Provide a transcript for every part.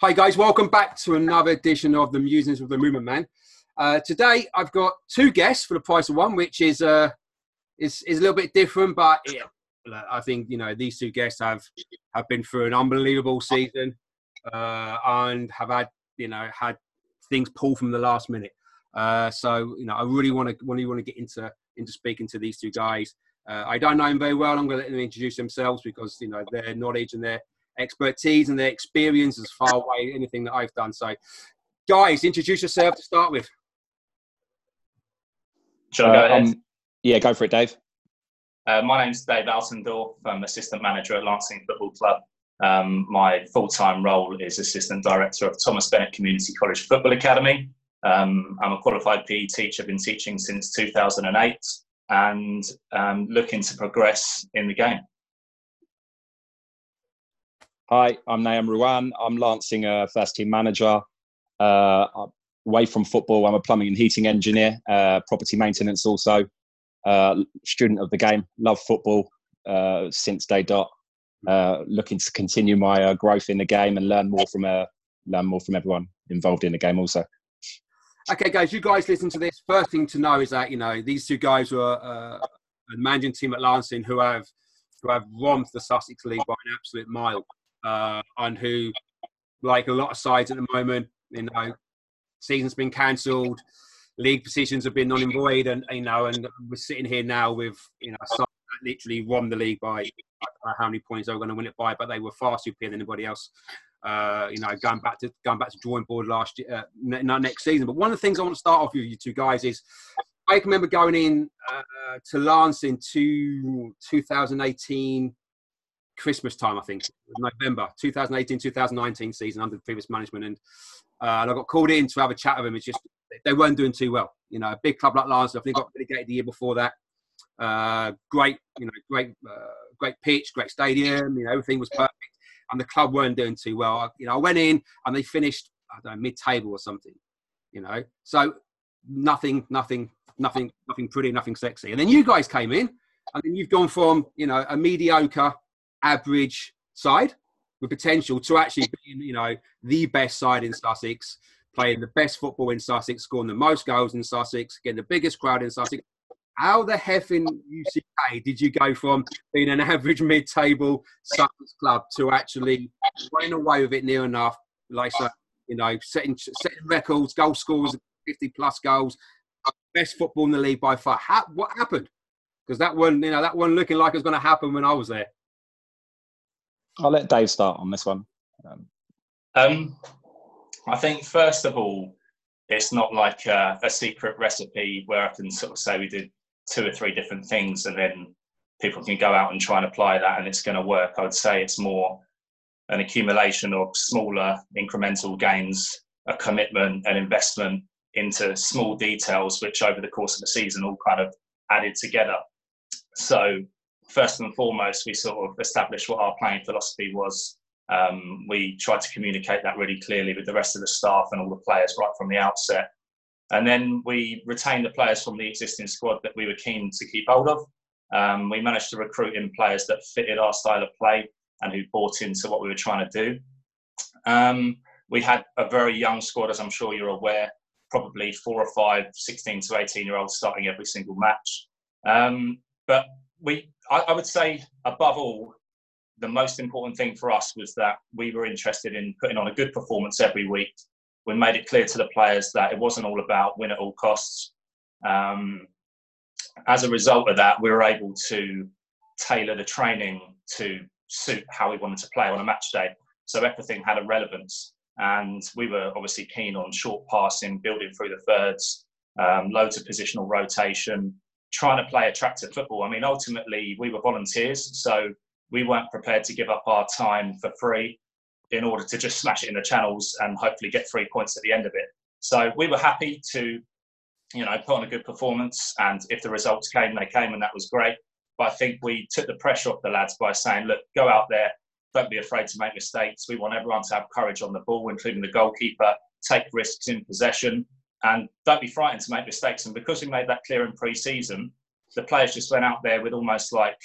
Hi guys, welcome back to another edition of the Musings of the Movement Man. Uh, today I've got two guests for the price of one, which is uh, is is a little bit different, but yeah, I think you know these two guests have have been through an unbelievable season uh, and have had you know had things pull from the last minute. Uh, so you know I really want to really want to get into into speaking to these two guys. Uh, I don't know them very well. I'm going to let them introduce themselves because you know their knowledge and their expertise and their experience is far away anything that I've done. So, guys, introduce yourself to start with. Shall I go uh, ahead? Um, yeah, go for it, Dave. Uh, my name's Dave Altendorff. I'm assistant manager at Lancing Football Club. Um, my full-time role is assistant director of Thomas Bennett Community College Football Academy. Um, I'm a qualified PE teacher. I've been teaching since 2008 and um, looking to progress in the game. Hi, I'm Naim Rouane. I'm Lancing a first team manager. Uh, away from football, I'm a plumbing and heating engineer, uh, property maintenance also, uh, student of the game, love football uh, since day dot. Uh, looking to continue my uh, growth in the game and learn more from learn more from everyone involved in the game also. Okay, guys, you guys listen to this. First thing to know is that you know these two guys were a managing team at Lancing who have who have romped the Sussex League by an absolute mile uh, and who, like a lot of sides at the moment, you know, season's been cancelled, league positions have been and void, and you know, and we're sitting here now with you know, that literally won the league by how many points they were going to win it by, but they were far superior than anybody else. Uh, you know, going back to going back to drawing board last year, uh, next season. But one of the things I want to start off with you two guys is I can remember going in uh, to Lancing to 2018 Christmas time, I think, November 2018 2019 season under the previous management. And, uh, and I got called in to have a chat with them. It's just they weren't doing too well. You know, a big club like Lancing, I think got relegated the year before that. Uh, great, you know, great, uh, great pitch, great stadium. You know, everything was perfect, and the club weren't doing too well. I, you know, I went in and they finished, I don't know, mid-table or something. You know, so nothing, nothing, nothing, nothing pretty, nothing sexy. And then you guys came in, and then you've gone from you know a mediocre average side with potential to actually being, you know, the best side in Sussex, playing the best football in Sussex, scoring the most goals in Sussex, getting the biggest crowd in Sussex. How the heffing UCK did you go from being an average mid-table Sussex club to actually running away with it near enough, like so, you know, setting setting records, goal scores, fifty plus goals, best football in the league by far? How, what happened? Because that one, you know, that one looking like it was going to happen when I was there. I'll let Dave start on this one. Um, um, I think first of all, it's not like a, a, secret recipe where I can sort of say we did two or three different things and then people can go out and try and apply that and it's going to work. I would say it's more an accumulation of smaller incremental gains, a commitment, an investment into small details, which over the course of the season all kind of added together. So first and foremost, we sort of established what our playing philosophy was. Um, we tried to communicate that really clearly with the rest of the staff and all the players right from the outset. And then we retained the players from the existing squad that we were keen to keep hold of. Um, we managed to recruit in players that fitted our style of play and who bought into what we were trying to do. Um, we had a very young squad, as I'm sure you're aware, probably four or five 16 to 18 year olds starting every single match. Um, but we, I, I would say, above all, the most important thing for us was that we were interested in putting on a good performance every week. We made it clear to the players that it wasn't all about win at all costs. Um, as a result of that, we were able to tailor the training to suit how we wanted to play on a match day. So everything had a relevance. And we were obviously keen on short passing, building through the thirds, um, loads of positional rotation, trying to play attractive football. I mean, ultimately, we were volunteers, so we weren't prepared to give up our time for free in order to just smash it in the channels and hopefully get three points at the end of it. So we were happy to, you know, put on a good performance, and if the results came, they came, and that was great. But I think we took the pressure off the lads by saying, look, go out there, don't be afraid to make mistakes. We want everyone to have courage on the ball, including the goalkeeper, take risks in possession, and don't be frightened to make mistakes. And because we made that clear in pre-season, the players just went out there with almost like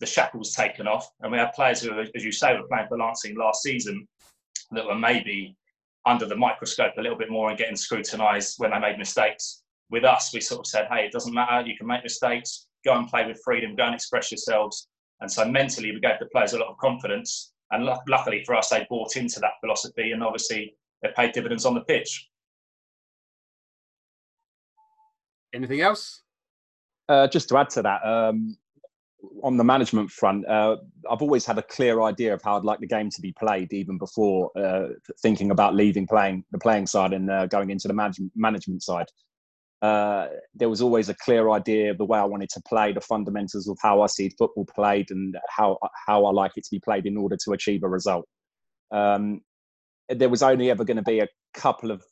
the shackles taken off. And we had players who, as you say, were playing for Lancing last season, that were maybe under the microscope a little bit more and getting scrutinised when they made mistakes. With us, we sort of said, hey, it doesn't matter, you can make mistakes, go and play with freedom, go and express yourselves. And so mentally, we gave the players a lot of confidence. And luckily for us, they bought into that philosophy and obviously they paid dividends on the pitch. Anything else? Uh, just to add to that, um, on the management front, uh, I've always had a clear idea of how I'd like the game to be played, even before uh, thinking about leaving playing the playing side and uh, going into the management management side. Uh, there was always a clear idea of the way I wanted to play, the fundamentals of how I see football played, and how how I like it to be played in order to achieve a result. Um, there was only ever going to be a couple of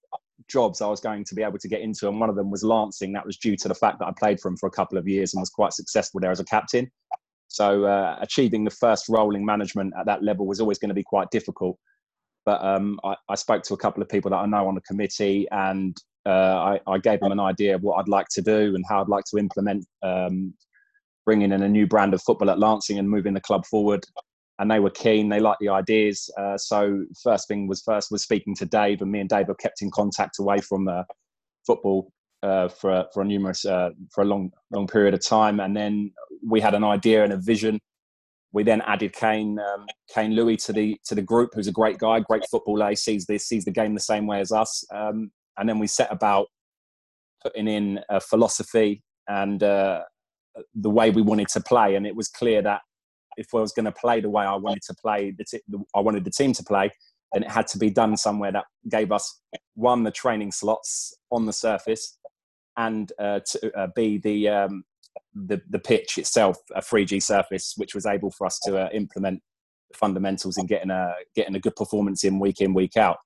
jobs I was going to be able to get into, and one of them was Lancing. That was due to the fact that I played for him for a couple of years and was quite successful there as a captain. So uh, achieving the first rolling management at that level was always going to be quite difficult. But um, I, I, spoke to a couple of people that I know on the committee, and uh, I, I, gave them an idea of what I'd like to do and how I'd like to implement um, bringing in a new brand of football at Lancing and moving the club forward and they were keen. They liked the ideas. Uh, so first thing was first was speaking to Dave, and me and Dave have kept in contact away from uh, football uh, for for a numerous uh, for a long long period of time. And then we had an idea and a vision. We then added Kane um, Kane Louis to the to the group, who's a great guy, great footballer. He sees this sees the game the same way as us. Um, and then we set about putting in a philosophy and uh, the way we wanted to play. And it was clear that if I was going to play the way I wanted to play, the t- I wanted the team to play, then it had to be done somewhere that gave us one the training slots on the surface, and uh, to uh, be the, um, the the pitch itself, a 3G surface, which was able for us to uh, implement the fundamentals in getting a getting a good performance in week in week out.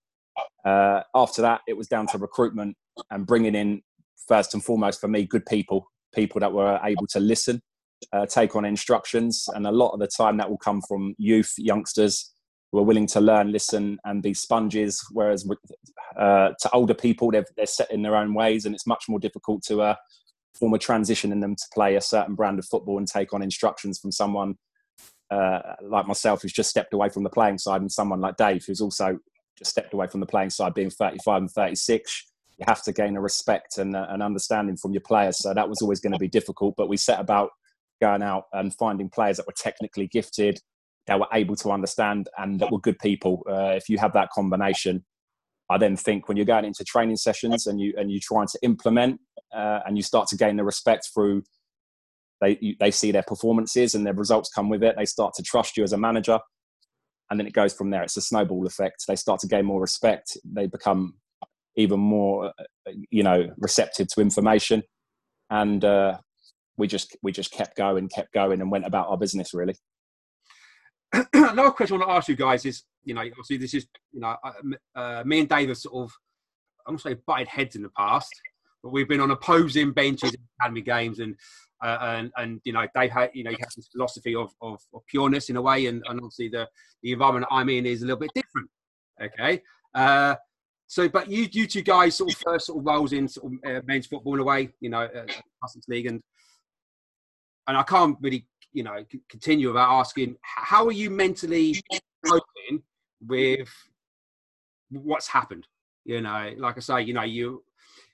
Uh, after that, it was down to recruitment and bringing in first and foremost for me good people, people that were able to listen uh, take on instructions. And a lot of the time that will come from youth, youngsters who are willing to learn, listen, and be sponges. Whereas uh, to older people, they're, they're set in their own ways, and it's much more difficult to uh, form a transition in them to play a certain brand of football and take on instructions from someone uh, like myself who's just stepped away from the playing side, and someone like Dave who's also just stepped away from the playing side, being 35 and 36 you have to gain a respect and uh, an understanding from your players. So that was always going to be difficult. But we set about going out and finding players that were technically gifted, that were able to understand, and that were good people. Uh, if you have that combination, I then think when you're going into training sessions and you and you're trying to implement uh, and you start to gain the respect through they you, they see their performances and their results come with it. They start to trust you as a manager, and then it goes from there. It's a snowball effect. They start to gain more respect. They become even more, uh, you know, receptive to information, and uh, we just we just kept going, kept going, and went about our business really. Another question I want to ask you guys is, you know, obviously this is, you know, uh, uh me and Dave have sort of, I'm gonna say, butted heads in the past, but we've been on opposing benches in academy games, and uh, and and you know, Dave had, you know, he has this philosophy of, of, of pureness in a way, and, and obviously the the environment I'm in is a little bit different. Okay. Uh, so, but you, you two guys sort of first sort of roles in sort of, uh, men's football in a way, you know, uh, Sussex League, and and I can't really, you know, continue without asking, how are you mentally coping with what's happened? You know, like I say, you know, you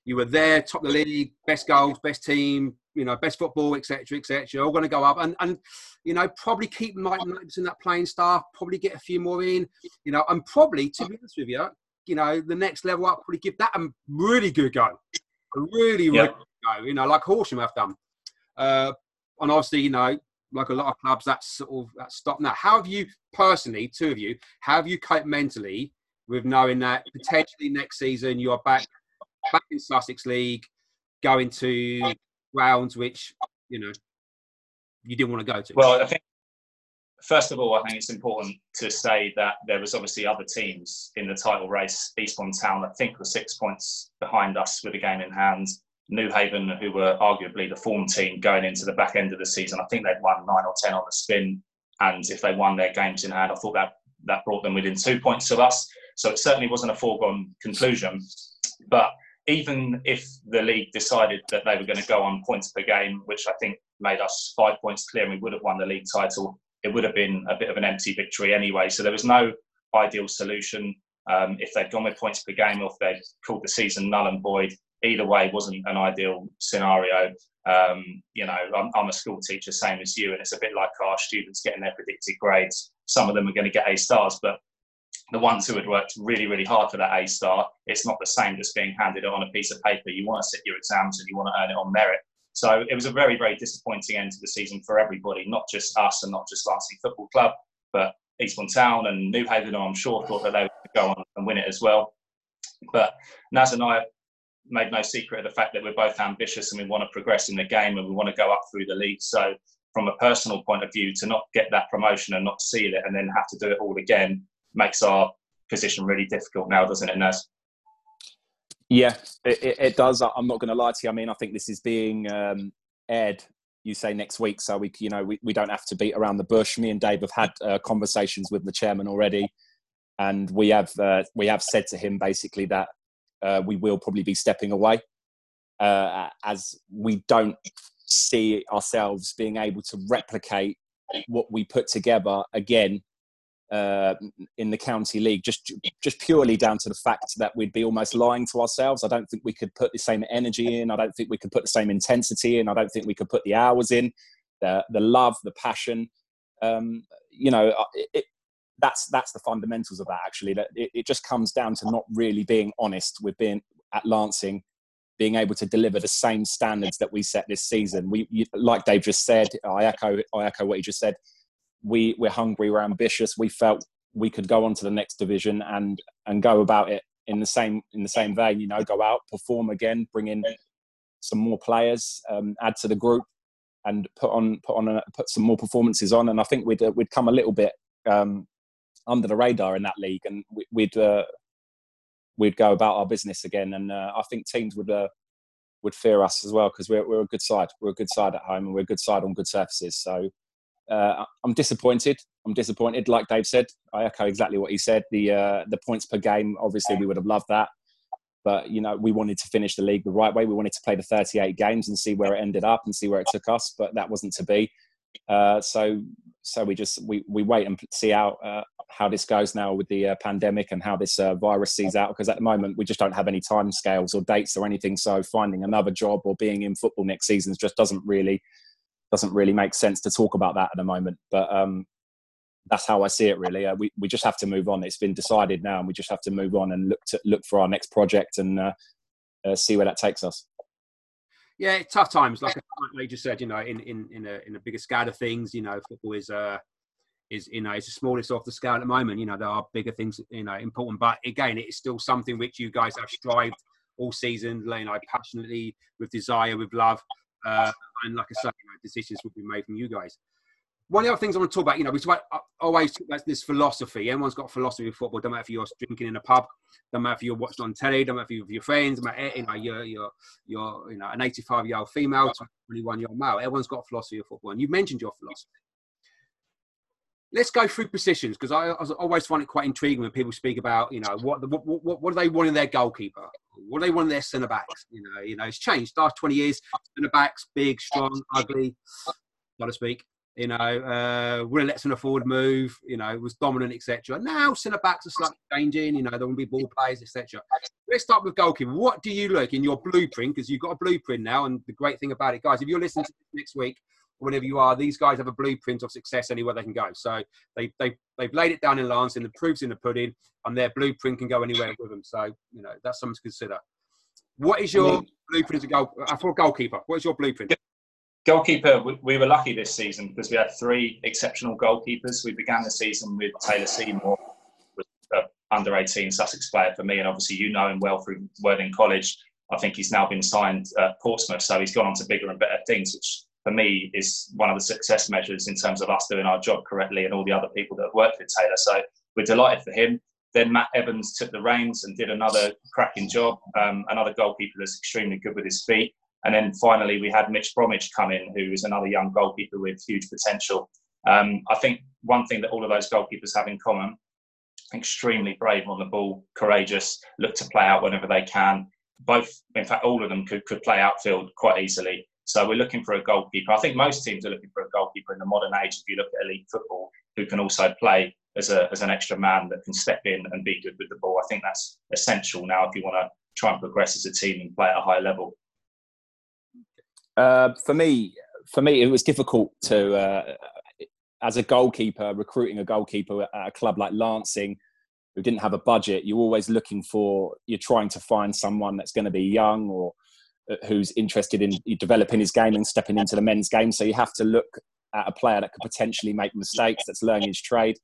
you were there, top of the league, best goals, best team, you know, best football, etc., etc. All going to go up, and and you know, probably keep ninety in that playing staff, probably get a few more in, you know, and probably to be honest with you, you know, the next level up, probably give that a really good go, a really, really good go, you know, like Horsham have done. Uh, and obviously, you know, like a lot of clubs, that's sort of that's stopped now. How have you personally, two of you, how have you coped mentally with knowing that potentially next season you're back back in Sussex League, going to rounds which you know you didn't want to go to? Well, I think first of all, I think it's important to say that there was obviously other teams in the title race. Eastbourne Town, I think, were six points behind us with a game in hand. Newhaven, who were arguably the form team going into the back end of the season. I think they'd won nine or ten on the spin, and if they won their games in hand, I thought that that brought them within two points of us. So it certainly wasn't a foregone conclusion. But even if the league decided that they were going to go on points per game, which I think made us five points clear and we would have won the league title, it would have been a bit of an empty victory anyway. So there was no ideal solution. Um, if they'd gone with points per game or if they'd called the season null and void, either way wasn't an ideal scenario. Um, you know, I'm, I'm, a school teacher, same as you, and it's a bit like our students getting their predicted grades. Some of them are going to get A stars, but the ones who had worked really, really hard for that A star, it's not the same as being handed on a piece of paper. You want to sit your exams and you want to earn it on merit. So it was a very, very disappointing end to the season for everybody, not just us and not just Lancing Football Club, but Eastbourne Town and Newhaven, I'm sure, thought that they would go on and win it as well. But Naz and I made no secret of the fact that we're both ambitious and we want to progress in the game and we want to go up through the league. So, from a personal point of view, to not get that promotion and not seal it and then have to do it all again makes our position really difficult now, doesn't it, Naz? Yeah, it, it, does. I'm not going to lie to you. I mean, I think this is being um, aired. You say next week, so we, you know, we, we don't have to beat around the bush. Me and Dave have had uh, conversations with the chairman already, and we have uh, we have said to him basically that uh, we will probably be stepping away, uh, as we don't see ourselves being able to replicate what we put together again uh, in the county league, just just purely down to the fact that we'd be almost lying to ourselves. I don't think we could put the same energy in. I don't think we could put the same intensity in. I don't think we could put the hours in, the the love, the passion. Um, you know, it, that's that's the fundamentals of that. Actually, that it, it just comes down to not really being honest with being at Lancing being able to deliver the same standards that we set this season. We, you, like Dave just said, I echo, I echo what he just said we we're hungry, we're ambitious. We felt we could go on to the next division and and go about it in the same in the same vein. You know, go out, perform again, bring in some more players, um, add to the group, and put on put on a, put some more performances on. And I think we'd uh, we'd come a little bit um, under the radar in that league, and we, would uh, we'd go about our business again. And uh, I think teams would uh, would fear us as well because we're we're a good side. We're a good side at home, and we're a good side on good surfaces. So uh, I'm disappointed. I'm disappointed. Like Dave said, I echo exactly what he said. The uh, the points per game, obviously, we would have loved that, but you know, we wanted to finish the league the right way. We wanted to play the 38 games and see where it ended up and see where it took us, but that wasn't to be. Uh, so so we just we, we wait and see how uh, how this goes now with the uh, pandemic and how this uh, virus sees out because at the moment we just don't have any time scales or dates or anything so finding another job or being in football next season just doesn't really doesn't really make sense to talk about that at the moment. But um, that's how I see it. Really, uh, we we just have to move on. It's been decided now, and we just have to move on and look to look for our next project and see where that takes us. Yeah, tough times. Like I just said, you know, in in in a in a bigger scale of things, you know, football is uh is you know it's the smallest off the scale at the moment. You know, there are bigger things, you know, important, but again, it's still something which you guys have strived all season, you know, passionately with desire, with love. Uh, and like I say, you know, decisions will be made from you guys. One of the other things I want to talk about, you know, we talk about, uh, always talk about this philosophy. Everyone's got a philosophy of football. Don't matter if you're drinking in a pub, don't matter if you're watching on telly, don't matter if you're with your friends, matter, you know, you're, you're, you're, you know, an 85 year old female, 21 year old male. Everyone's got a philosophy of football. And you mentioned your philosophy let's go through positions because I, I, always find it quite intriguing when people speak about you know what what, what, what do they want in their goalkeeper what do they want in their centre backs you know you know it's changed last 20 years centre backs big strong ugly so to speak you know uh will let forward move you know was dominant etc now centre backs are slightly changing you know there will be ball players etc let's start with goalkeeper what do you look in your blueprint because you've got a blueprint now and the great thing about it guys if you're listening to this next week or whenever you are, these guys have a blueprint of success anywhere they can go. So they, they, they've laid it down in Lancing the proof's in the pudding, and their blueprint can go anywhere with them. So, you know, that's something to consider. What is your blueprint as a goal, uh, for a goalkeeper? What is your blueprint? Goalkeeper, we were lucky this season because we had three exceptional goalkeepers. We began the season with Taylor Seymour, under 18 Sussex player for me, and obviously you know him well through Worthing College. I think he's now been signed at Portsmouth, so he's gone on to bigger and better things, which for me is one of the success measures in terms of us doing our job correctly and all the other people that have worked with Taylor. So we're delighted for him. Then Matt Evans took the reins and did another cracking job. Um, another goalkeeper that's extremely good with his feet. And then finally, we had Mitch Bromwich come in, who is another young goalkeeper with huge potential. Um, I think one thing that all of those goalkeepers have in common extremely brave on the ball, courageous, look to play out whenever they can. Both, in fact, all of them could, could play outfield quite easily. So we're looking for a goalkeeper. I think most teams are looking for a goalkeeper in the modern age. If you look at elite football, who can also play as, a, as an extra man that can step in and be good with the ball. I think that's essential now if you want to try and progress as a team and play at a high level. Uh, for me, for me, it was difficult to, uh, as a goalkeeper, recruiting a goalkeeper at a club like Lancing, who didn't have a budget. You're always looking for, you're trying to find someone that's going to be young or uh, who's interested in developing his game and stepping into the men's game. So you have to look at a player that could potentially make mistakes, that's learning his trade.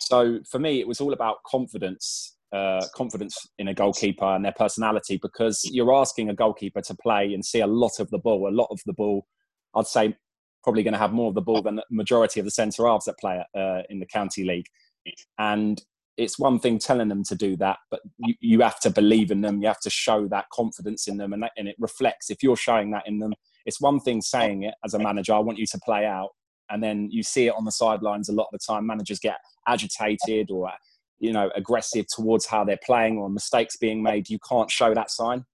So for me, it was all about confidence, uh, confidence in a goalkeeper and their personality, because you're asking a goalkeeper to play and see a lot of the ball, a lot of the ball. I'd say probably going to have more of the ball than the majority of the centre halves that play uh, in the county league. And it's one thing telling them to do that, but you, you have to believe in them. You have to show that confidence in them, and, that, and it reflects. If you're showing that in them, it's one thing saying it as a manager. I want you to play out, and then you see it on the sidelines a lot of the time. Managers get agitated or you know aggressive towards how they're playing or mistakes being made. You can't show that sign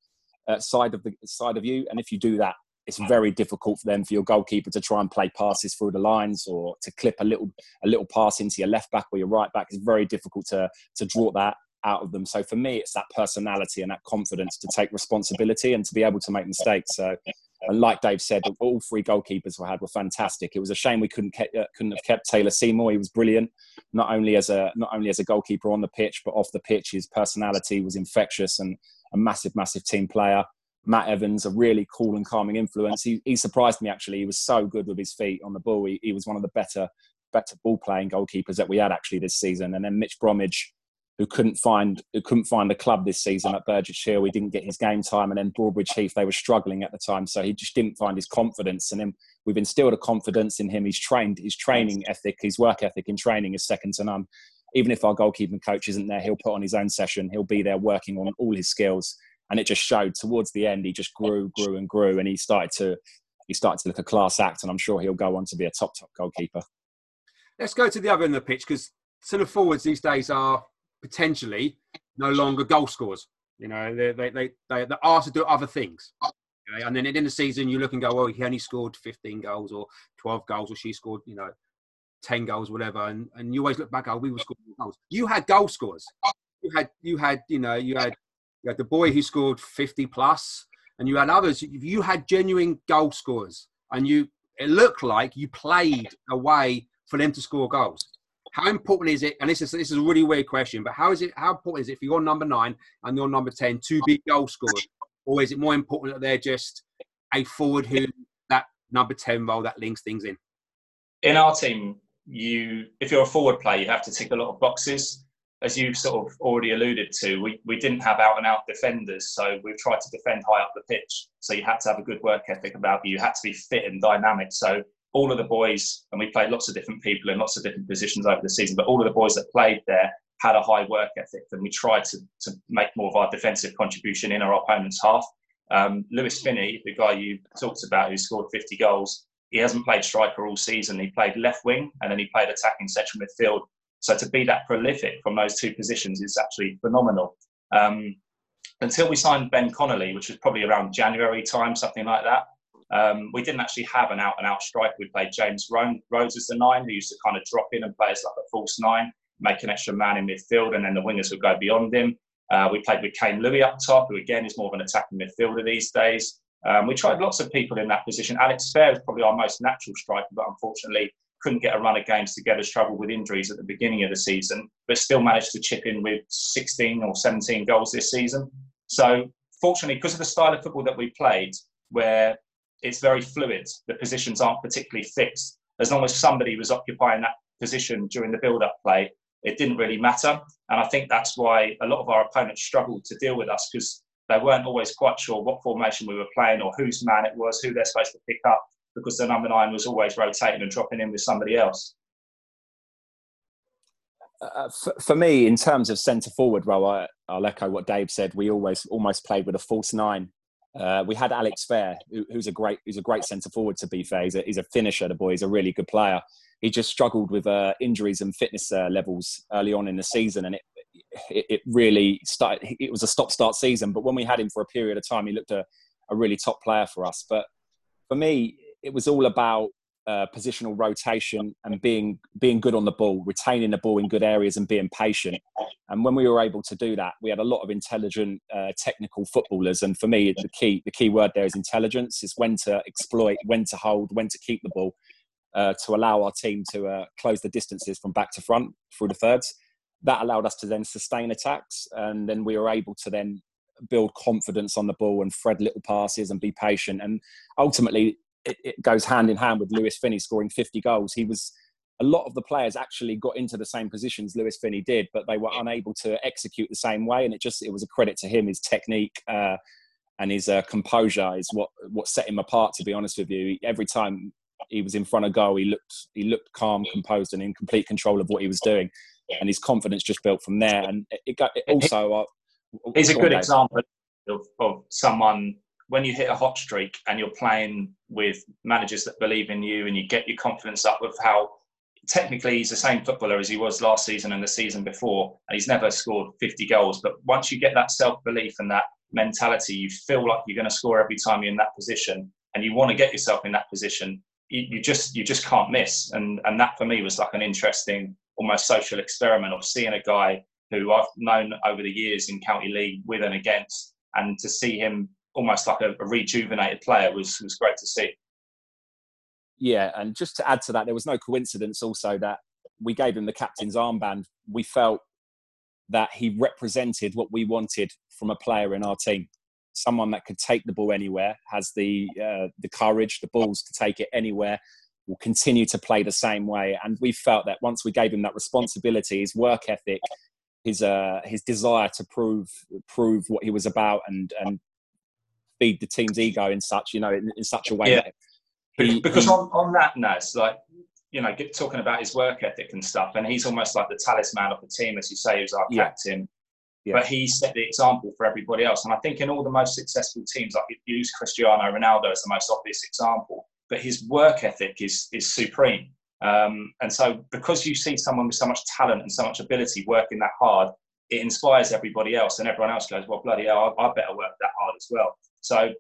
uh, side of the side of you, and if you do that, it's very difficult for them for your goalkeeper to try and play passes through the lines or to clip a little a little pass into your left back or your right back. It's very difficult to to draw that out of them. So for me, it's that personality and that confidence to take responsibility and to be able to make mistakes. So, and like Dave said, all three goalkeepers we had were fantastic. It was a shame we couldn't ke- uh, couldn't have kept Taylor Seymour. He was brilliant, not only as a not only as a goalkeeper on the pitch, but off the pitch. His personality was infectious and a massive, massive team player. Matt Evans, a really cool and calming influence. He, he surprised me actually. He was so good with his feet on the ball. He, he was one of the better better ball playing goalkeepers that we had actually this season. And then Mitch Bromwich, who couldn't find who couldn't find a club this season at Burgess Hill. He didn't get his game time, and then Broadbridge Heath they were struggling at the time, so he just didn't find his confidence. And then we've instilled a confidence in him. He's trained, his training ethic, his work ethic in training is second to none. Even if our goalkeeping coach isn't there, he'll put on his own session. He'll be there working on all his skills and it just showed towards the end he just grew grew and grew and he started to he started to look a class act and i'm sure he'll go on to be a top top goalkeeper let's go to the other end of the pitch because centre forwards these days are potentially no longer goal scorers you know they they they, they they're asked to do other things okay? and then in the the season you look and go well he only scored 15 goals or 12 goals or she scored you know 10 goals whatever and, and you always look back oh we were scoring goals you had goal scorers you had you had you know you had you had the boy who scored 50 plus, and you had others. You had genuine goal scorers, and you it looked like you played a way for them to score goals. How important is it? And this is this is a really weird question, but how is it? How important is it for your number nine and your number ten to be goal scorers, or is it more important that they're just a forward who that number ten role that links things in? In our team, you if you're a forward player, you have to tick a lot of boxes as you've sort of already alluded to, we, we didn't have out and out defenders, so we've tried to defend high up the pitch. So you had to have a good work ethic about you. You had to be fit and dynamic. So all of the boys, and we played lots of different people in lots of different positions over the season, but all of the boys that played there had a high work ethic, and we tried to, to make more of our defensive contribution in our opponent's half. Um, Lewis Finney, the guy you talked about who scored 50 goals, he hasn't played striker all season. He played left wing and then he played attacking central midfield so to be that prolific from those two positions is actually phenomenal. Um, until we signed Ben Connolly, which was probably around January time, something like that, um, we didn't actually have an out and out striker. We played James Rose as the nine, who used to kind of drop in and play as like a false nine, make an extra man in midfield, and then the wingers would go beyond him. Uh, we played with Kane Louis up top, who again is more of an attacking midfielder these days. Um, we tried lots of people in that position. Alex Fair is probably our most natural striker, but unfortunately, couldn't get a run of games together, struggled with injuries at the beginning of the season, but still managed to chip in with 16 or 17 goals this season. So, fortunately, because of the style of football that we played, where it's very fluid, the positions aren't particularly fixed. As long as somebody was occupying that position during the build up play, it didn't really matter. And I think that's why a lot of our opponents struggled to deal with us because they weren't always quite sure what formation we were playing or whose man it was, who they're supposed to pick up because the number nine was always rotating and dropping in with somebody else. Uh, for, for, me, in terms of centre forward role, I, will echo what Dave said. We always almost played with a false nine. Uh, we had Alex Fair, who, who's a great who's a great centre forward. To be fair, he's a, he's a, finisher. The boy, he's a really good player. He just struggled with uh, injuries and fitness uh, levels early on in the season, and it, it, it really started. It was a stop-start season, but when we had him for a period of time, he looked a, a really top player for us. But for me, it was all about uh, positional rotation and being being good on the ball, retaining the ball in good areas and being patient. And when we were able to do that, we had a lot of intelligent, uh, technical footballers. And for me, the key the key word there is intelligence. Is when to exploit, when to hold, when to keep the ball, uh, to allow our team to uh, close the distances from back to front through the thirds. That allowed us to then sustain attacks, and then we were able to then build confidence on the ball and thread little passes and be patient. And ultimately, it, it goes hand in hand with Lewis Finney scoring 50 goals. He was a lot of the players actually got into the same positions Lewis Finney did, but they were unable to execute the same way. And it just it was a credit to him, his technique uh, and his uh, composure is what what set him apart. To be honest with you, every time he was in front of goal, he looked he looked calm, composed, and in complete control of what he was doing. And his confidence just built from there. And it, got, it also uh, he's a good example of, of someone when you hit a hot streak and you're playing with managers that believe in you and you get your confidence up with how technically he's the same footballer as he was last season and the season before and he's never scored 50 goals but once you get that self-belief and that mentality you feel like you're going to score every time you're in that position and you want to get yourself in that position you, you just you just can't miss. And and that for me was like an interesting almost social experiment of seeing a guy who I've known over the years in county league with and against and to see him almost like a, a rejuvenated player was was great to see. Yeah, and just to add to that, there was no coincidence also that we gave him the captain's armband. We felt that he represented what we wanted from a player in our team. Someone that could take the ball anywhere, has the uh, the courage, the balls to take it anywhere, will continue to play the same way. And we felt that once we gave him that responsibility, his work ethic, his uh, his desire to prove prove what he was about, and and feed the team's ego in such you know in, in such a way yeah. He, because he, on, on that Naz like you know get, talking about his work ethic and stuff and he's almost like the talisman of the team as you say he's our yeah. captain yeah. but he set the example for everybody else and I think in all the most successful teams like use Cristiano Ronaldo as the most obvious example but his work ethic is is supreme um, and so because you see someone with so much talent and so much ability working that hard it inspires everybody else and everyone else goes well bloody hell I, I better work that hard as well so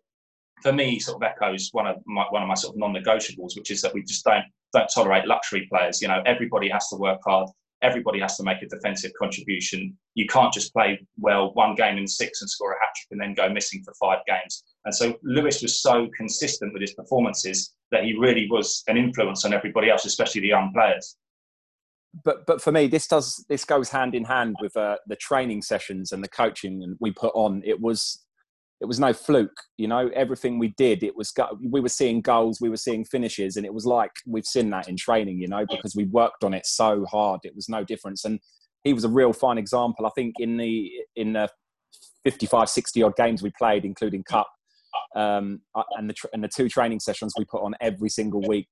for me, sort of echoes one of my one of my sort of non-negotiables, which is that we just don't don't tolerate luxury players. You know, everybody has to work hard. Everybody has to make a defensive contribution. You can't just play well one game in six and score a hat trick and then go missing for five games. And so Lewis was so consistent with his performances that he really was an influence on everybody else, especially the young players. But but for me, this does this goes hand in hand with uh, the training sessions and the coaching and we put on. It was it was no fluke you know? Everything we did it was we were seeing goals we were seeing finishes and it was like we've seen that in training you know? Because we worked on it so hard it was no difference. And he was a real fine example. I think in the in the 55 60 odd games we played including cup um, and the and the two training sessions we put on every single week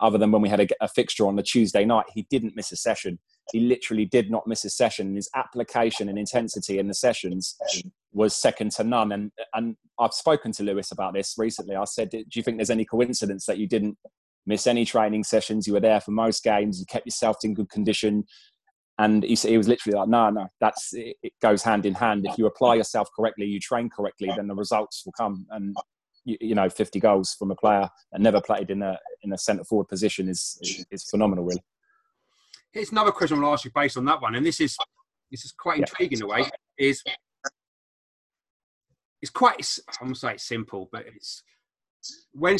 other than when we had a, a fixture on the tuesday night he didn't miss a session. He literally did not miss a session. His application and intensity in the sessions was second to none. And and I've spoken to Lewis about this recently. I said, "Do you think there's any coincidence that you didn't miss any training sessions? You were there for most games. You kept yourself in good condition." And he, he was literally like, "No, no, that's it, it goes hand in hand. If you apply yourself correctly, you train correctly, then the results will come." And you, you know, 50 goals from a player that never played in a in a centre forward position is, is, is phenomenal, really. Here's another question I'll ask you based on that one, and this is this is quite intriguing in a way. Is it's quite I'm gonna say it's simple, but it's when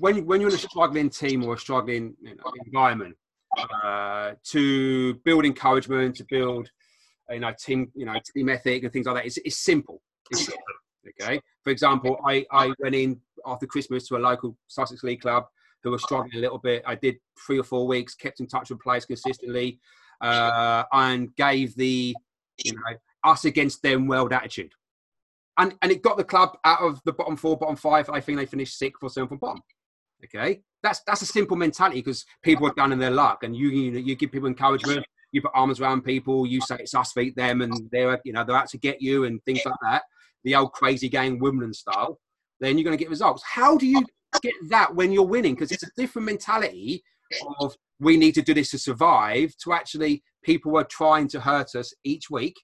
when when you're in a struggling team or a struggling you know, environment uh, to build encouragement, to build you know team you know team ethic and things like that. It's, it's simple. It's. Okay. For example, I I went in after Christmas to a local Sussex League club who were struggling a little bit. I did three or four weeks, kept in touch with players consistently, uh, and gave the you know us against them world attitude. And and it got the club out of the bottom four, bottom five. I think they finished sixth or seventh from bottom. Okay, that's that's a simple mentality because people are down in their luck, and you you, you give people encouragement. You put arms around people. You say it's us beat them, and they're you know they're out to get you and things like that. The old crazy gang Wimbledon style. Then you're going to get results. How do you get that when you're winning because it's a different mentality of we need to do this to survive to actually people are trying to hurt us each week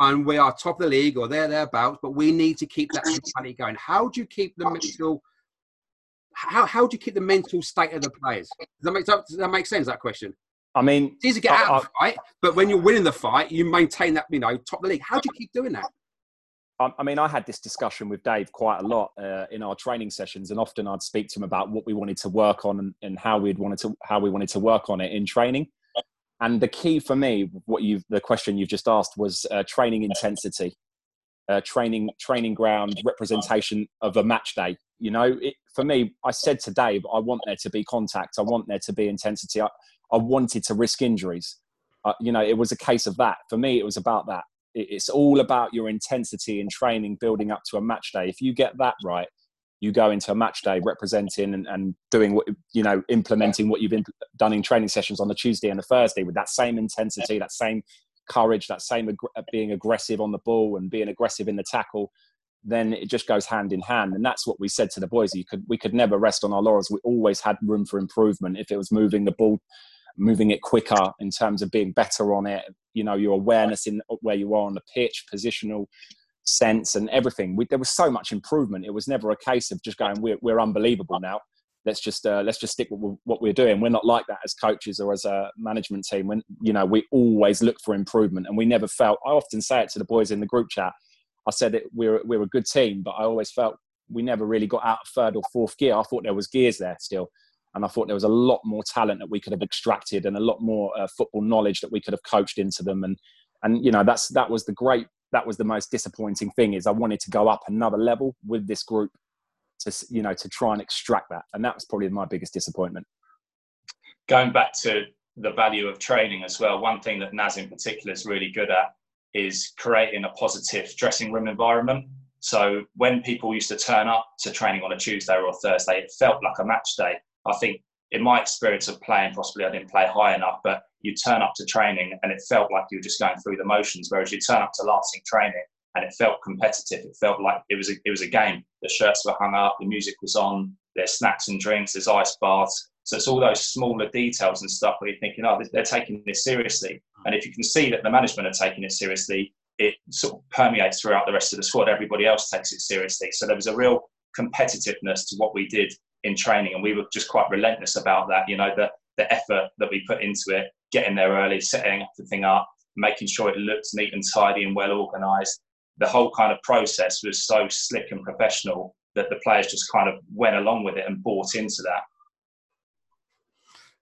and we are top of the league or they're thereabouts but we need to keep that mentality going how do you keep the mental how, how do you keep the mental state of the players? Does that make, does that make sense, that question? I mean, it's easy to get out I, of the fight, but when you're winning the fight, you maintain that, you know, top of the league. How do you keep doing that? I mean, I had this discussion with Dave quite a lot uh, in our training sessions, and often I'd speak to him about what we wanted to work on and, and, how we'd wanted to how we wanted to work on it in training. And the key for me, what you've the question you've just asked was uh, training intensity, uh, training training ground representation of a match day. You know, it, for me, I said to Dave, I want there to be contact, I want there to be intensity. I, I wanted to risk injuries. Uh, you know, it was a case of that. For me, it was about that it's all about your intensity in training building up to a match day if you get that right you go into a match day representing and, and doing what you know implementing what you've been done in training sessions on the tuesday and the thursday with that same intensity that same courage that same ag- uh, being aggressive on the ball and being aggressive in the tackle then it just goes hand in hand. And that's what we said to the boys you could we could never rest on our laurels. We always had room for improvement. If it was moving the ball moving it quicker in terms of being better on it you know your awareness in where you are on the pitch positional sense and everything. We, there was so much improvement. It was never a case of just going we're, we're unbelievable now. Let's just uh, let's just stick with what we're doing. We're not like that as coaches or as a management team. When you know we always look for improvement and we never felt i often say it to the boys in the group chat i said it, we're, we're a good team but i always felt we never really got out of third or fourth gear. I thought there was gears there still and I thought there was a lot more talent that we could have extracted and a lot more uh, football knowledge that we could have coached into them. And and you know that's that was the great that was the most disappointing thing is I wanted to go up another level with this group to you know to try and extract that, and that was probably my biggest disappointment. Going back to the value of training as well, one thing that Naz in particular is really good at is creating a positive dressing room environment. So when people used to turn up to training on a Tuesday or a Thursday, it felt like a match day. I think in my experience of playing, possibly I didn't play high enough, but you turn up to training and it felt like you were just going through the motions. Whereas you turn up to Lancing training and it felt competitive. It felt like it was a, it was a game. The shirts were hung up, the music was on, there's snacks and drinks, there's ice baths. So it's all those smaller details and stuff where you're thinking, oh, they're taking this seriously. And if you can see that the management are taking it seriously, it sort of permeates throughout the rest of the squad. Everybody else takes it seriously. So there was a real competitiveness to what we did in training, and we were just quite relentless about that. You know, the the effort that we put into it, getting there early, setting everything up, making sure it looks neat and tidy and well organised. The whole kind of process was so slick and professional that the players just kind of went along with it and bought into that.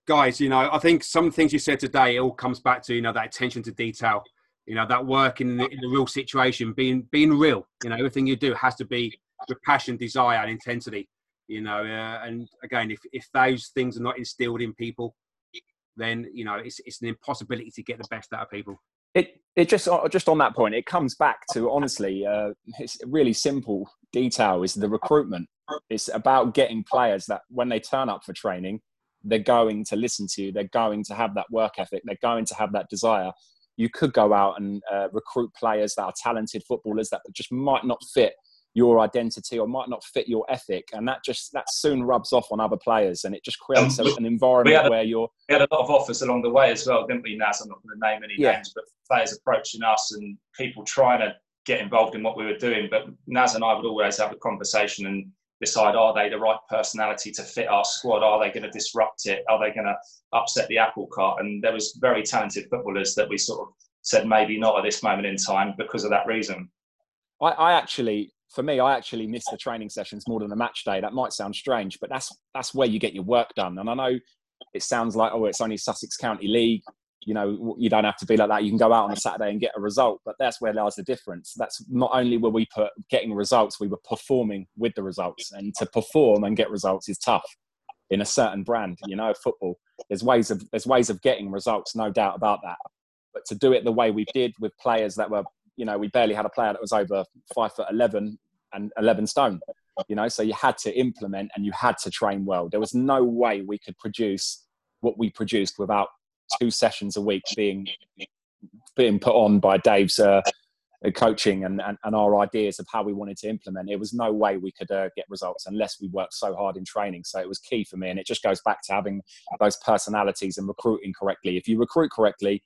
Guys, you know, I think some things you said today, it all comes back to, you know, that attention to detail, you know, that work in the, in the real situation, being being real. You know, everything you do has to be with passion, desire, and intensity you know uh, and again if, if those things are not instilled in people then you know it's, it's an impossibility to get the best out of people. It it just uh, just on that point it comes back to honestly uh, it's really simple detail is the recruitment. It's about getting players that when they turn up for training they're going to listen to you they're going to have that work ethic they're going to have that desire. You could go out and uh, recruit players that are talented footballers that just might not fit your identity or might not fit your ethic and that just that soon rubs off on other players and it just creates um, an environment a, where you're we had a lot of offers along the way as well didn't we Naz? I'm not going to name any yeah. names but players approaching us and people trying to get involved in what we were doing. But Naz and I would always have a conversation and decide are they the right personality to fit our squad? Are they going to disrupt it? Are they going to upset the apple cart? And there was very talented footballers that we sort of said maybe not at this moment in time because of that reason. I, I actually for me, I actually miss the training sessions more than the match day. That might sound strange, but that's that's where you get your work done. And I know it sounds like oh, it's only Sussex County League. You know, you don't have to be like that. You can go out on a Saturday and get a result, but that's where lies the difference. That's not only were we put getting results, we were performing with the results. And to perform and get results is tough in a certain brand. You know, football. There's ways of there's ways of getting results, no doubt about that. But to do it the way we did with players that were you know, we barely had a player that was over five foot 11 and 11 stone, you know, so you had to implement and you had to train well. There was no way we could produce what we produced without two sessions a week being being put on by Dave's uh, coaching and, and, and, our ideas of how we wanted to implement. It was no way we could uh, get results unless we worked so hard in training. So it was key for me. And it just goes back to having those personalities and recruiting correctly. If you recruit correctly,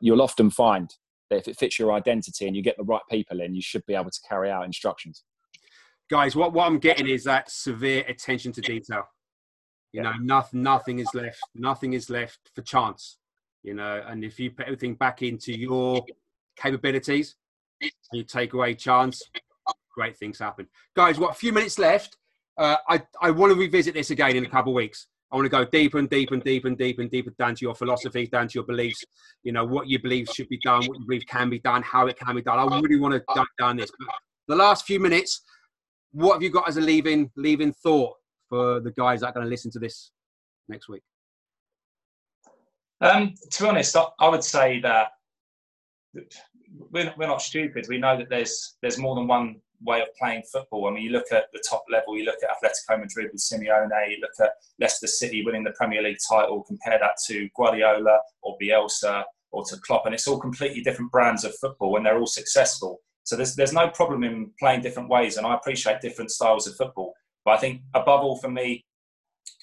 you'll often find if it fits your identity and you get the right people in, you should be able to carry out instructions. guys, what, what I'm getting is that severe attention to detail. You know, nothing, nothing is left. Nothing is left for chance. You know, and if you put everything back into your capabilities, you take away chance, great things happen. Guys, what a few minutes left. Uh, I I want to revisit this again in a couple of weeks. I want to go deeper and deeper and deeper and deeper and deeper down to your philosophy, down to your beliefs. You know what you believe should be done, what you believe can be done, how it can be done. I really want to dive down this. But the last few minutes, what have you got as a leaving leaving thought for the guys that are going to listen to this next week? Um, to be honest, I would say that we're, we're not stupid. We know that there's there's more than one way of playing football. I mean, you look at the top level, you look at Atletico Madrid with Simeone, you look at Leicester City winning the Premier League title, compare that to Guardiola or Bielsa or to Klopp, and it's all completely different brands of football and they're all successful. So there's, there's no problem in playing different ways, and I appreciate different styles of football. But I think above all for me,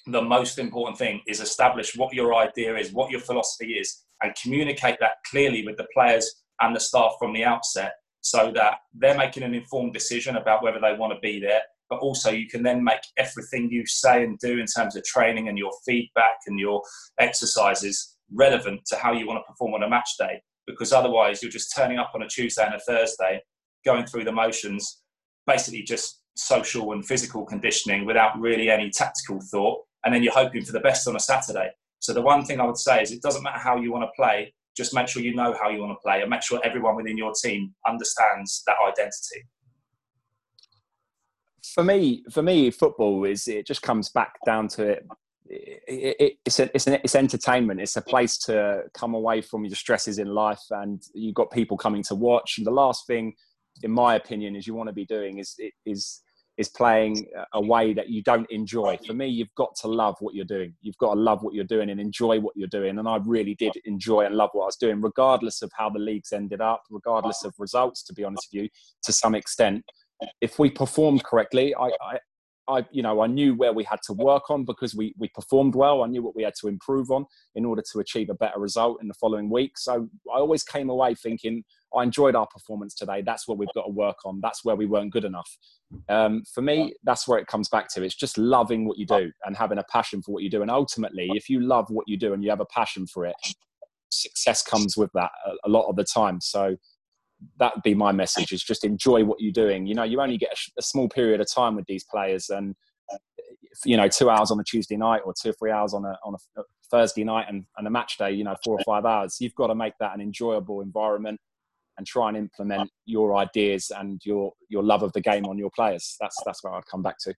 the most important thing is establish what your idea is, what your philosophy is, and communicate that clearly with the players and the staff from the outset so that they're making an informed decision about whether they want to be there. But also, you can then make everything you say and do in terms of training and your feedback and your exercises relevant to how you want to perform on a match day. Because otherwise, you're just turning up on a Tuesday and a Thursday, going through the motions, basically just social and physical conditioning without really any tactical thought. And then you're hoping for the best on a Saturday. So, the one thing I would say is it doesn't matter how you want to play, just make sure you know how you want to play and make sure everyone within your team understands that identity for me for me football is it just comes back down to it, it, it it's a, it's, an, it's entertainment. It's a place to come away from your stresses in life, and you've got people coming to watch. And the last thing, in my opinion, is you want to be doing is is is playing a way that you don't enjoy. For me, you've got to love what you're doing. You've got to love what you're doing and enjoy what you're doing. And I really did enjoy and love what I was doing, regardless of how the leagues ended up, regardless of results, to be honest with you, to some extent. If we performed correctly, I, I I, you know, I knew where we had to work on because we, we performed well. I knew what we had to improve on in order to achieve a better result in the following week. So I always came away thinking, I enjoyed our performance today. That's what we've got to work on. That's where we weren't good enough. Um, for me, that's where it comes back to. It's just loving what you do and having a passion for what you do. And ultimately, if you love what you do and you have a passion for it, success comes with that a, a lot of the time. So that would be my message is just enjoy what you're doing. You know, you only get a, a small period of time with these players and, you know, two hours on a Tuesday night or two or three hours on a, on a Thursday night and, and a match day, you know, four or five hours. You've got to make that an enjoyable environment and try and implement your ideas and your your love of the game on your players. That's that's where I'd come back to.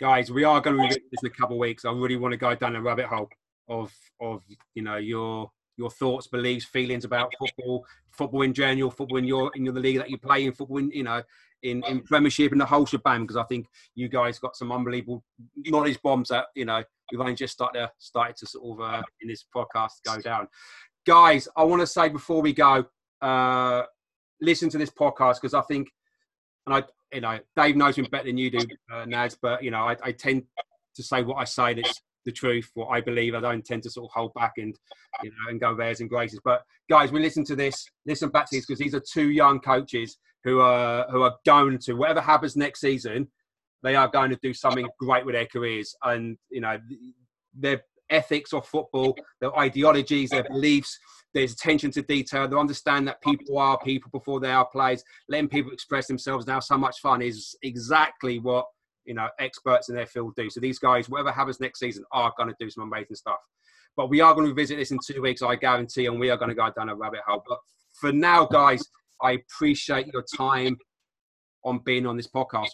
Guys, we are going to revisit this in a couple of weeks. I really want to go down a rabbit hole of of you know your your thoughts, beliefs, feelings about football, football in general, football in your in the league that you play in, football in you know in, in Premiership and the whole shebang. Because I think you guys got some unbelievable knowledge bombs that you know we've only just started started to sort of uh, in this podcast go down. Guys, I want to say before we go, uh, listen to this podcast because I think, and I, you know, Dave knows me better than you do, uh, Nads, but you know, I, I tend to say what I say that's the truth, what I believe. I don't tend to sort of hold back and, you know, and go theirs and graces. But guys, we listen to this, listen back to this because these are two young coaches who are who are going to whatever happens next season, they are going to do something great with their careers, and you know, their ethics of football, their ideologies, their beliefs there's attention to detail. They understand that people are people before they are players. Letting people express themselves now so much fun is exactly what you know experts in their field do. So these guys, whatever happens next season, are going to do some amazing stuff. But we are going to revisit this in two weeks, I guarantee, and we are going to go down a rabbit hole. But for now, guys, I appreciate your time on being on this podcast.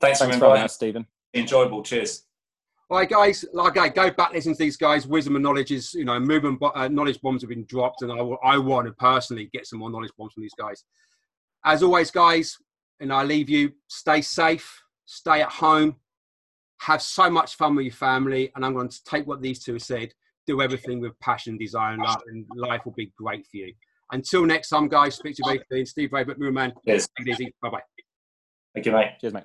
Thanks, Thanks for having us, Stephen. Enjoyable. Cheers. All right, guys. Like, I go back listen to these guys. Wisdom and knowledge is, you know, movement. Uh, knowledge bombs have been dropped, and I, I want to personally get some more knowledge bombs from these guys. As always, guys, and I leave you. Stay safe. Stay at home. Have so much fun with your family. And I'm going to take what these two have said. Do everything with passion, desire, and love, and life will be great for you. Until next time, guys. Speak to you very soon. Steve Ray, but man. Yes. Take it easy. Bye bye. Thank you, mate. Cheers, mate.